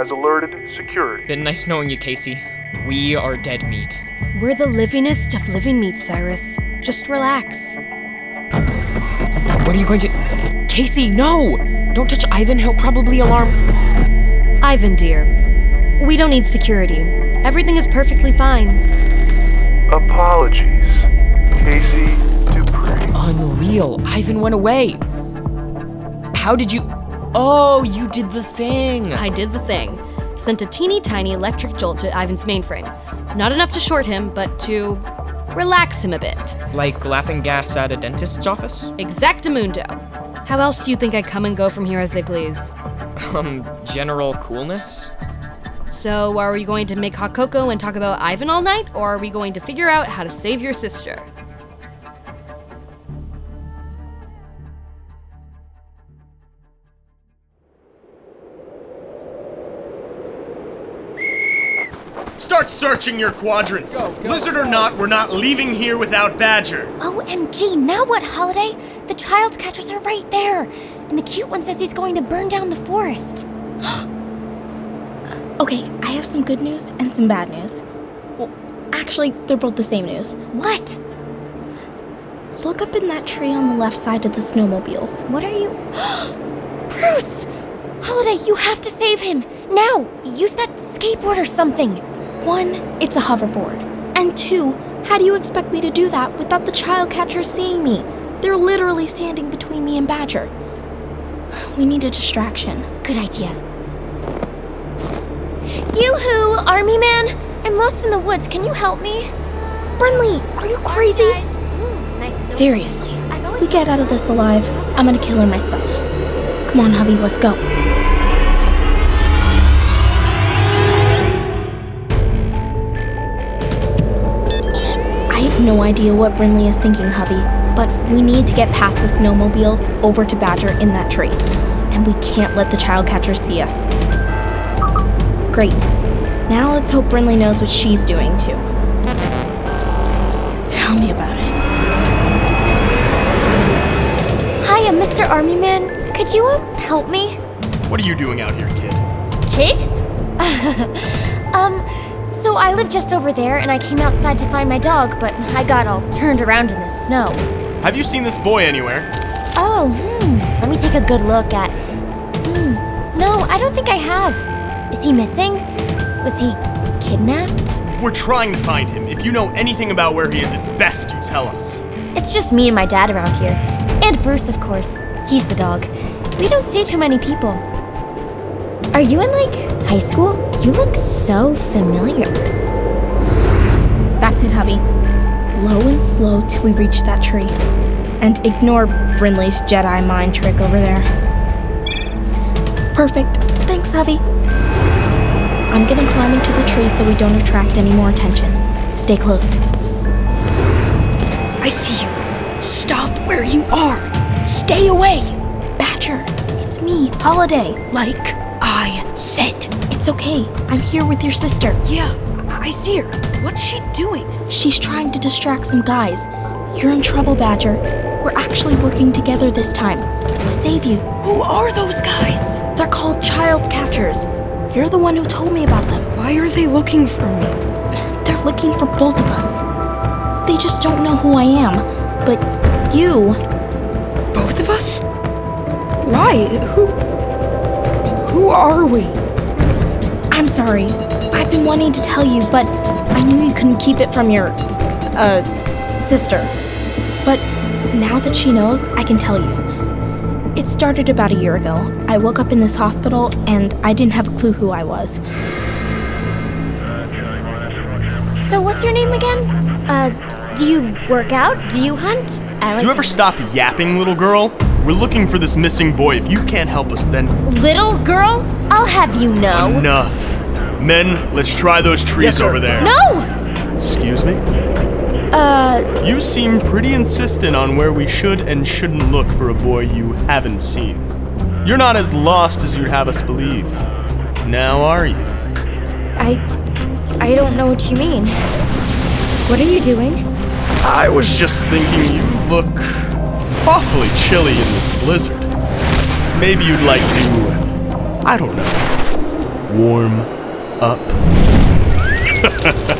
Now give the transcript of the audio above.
has alerted security. Been nice knowing you, Casey. We are dead meat. We're the livingest of living meat, Cyrus. Just relax. What are you going to. Casey, no! Don't touch Ivan, he'll probably alarm. Ivan, dear, we don't need security. Everything is perfectly fine. Apologies, Casey Dupree. Unreal. Ivan went away. How did you. Oh, you did the thing. I did the thing. Sent a teeny tiny electric jolt to Ivan's mainframe. Not enough to short him, but to relax him a bit. Like laughing gas at a dentist's office? Exactamundo. How else do you think I come and go from here as they please? Um, general coolness? So, are we going to make hot cocoa and talk about Ivan all night, or are we going to figure out how to save your sister? Start searching your quadrants. Blizzard or not, we're not leaving here without Badger. OMG, now what, Holiday? The child catchers are right there. And the cute one says he's going to burn down the forest. Okay, I have some good news and some bad news. Well, actually, they're both the same news. What? Look up in that tree on the left side of the snowmobiles. What are you. Bruce! Holiday, you have to save him! Now! Use that skateboard or something! One, it's a hoverboard. And two, how do you expect me to do that without the child catchers seeing me? They're literally standing between me and Badger. We need a distraction. Good idea. Yoo-hoo, army man! I'm lost in the woods. Can you help me? Brynleigh, are you crazy? Ooh, nice Seriously, we get out of this alive, I'm gonna kill her myself. Come on, hubby, let's go. Have no idea what Brynleigh is thinking, hubby, but we need to get past the snowmobiles over to Badger in that tree. And we can't let the child catcher see us. Great. Now let's hope Brynleigh knows what she's doing too. Tell me about it. Hiya, Mr. Army Man. Could you um, help me? What are you doing out here, kid? Kid? um, so I live just over there and I came outside to find my dog, but I got all turned around in the snow. Have you seen this boy anywhere? Oh, hmm. Let me take a good look at. Hmm. No, I don't think I have. Is he missing? Was he kidnapped? We're trying to find him. If you know anything about where he is, it's best you tell us. It's just me and my dad around here. And Bruce, of course. He's the dog. We don't see too many people. Are you in, like, high school? You look so familiar. That's it, hubby. Low and slow till we reach that tree. And ignore Brynleigh's Jedi mind trick over there. Perfect. Thanks, hubby. I'm gonna climb into the tree so we don't attract any more attention. Stay close. I see you. Stop where you are. Stay away. Badger, it's me, Holiday. Like I said. It's okay. I'm here with your sister. Yeah, I I see her. What's she doing? She's trying to distract some guys. You're in trouble, Badger. We're actually working together this time to save you. Who are those guys? They're called child catchers. You're the one who told me about them. Why are they looking for me? They're looking for both of us. They just don't know who I am. But you, Both of us? Why? Who. Who are we? I'm sorry. I've been wanting to tell you, but I knew you couldn't keep it from your, uh, sister. But now that she knows, I can tell you. It started about a year ago. I woke up in this hospital and I didn't have a clue who I was. So, what's your name again? Uh, do you work out? Do you hunt? I like Do you ever stop yapping, little girl? We're looking for this missing boy. If you can't help us, then Little girl? I'll have you know. enough. Men, let's try those trees over there. No! Excuse me? Uh, You seem pretty insistent on where we should and shouldn't look for a boy you haven't seen. You're not as lost as you'd have us believe. Now are you? I. I don't know what you mean. What are you doing? I was just thinking you look awfully chilly in this blizzard. Maybe you'd like to. I don't know. warm up.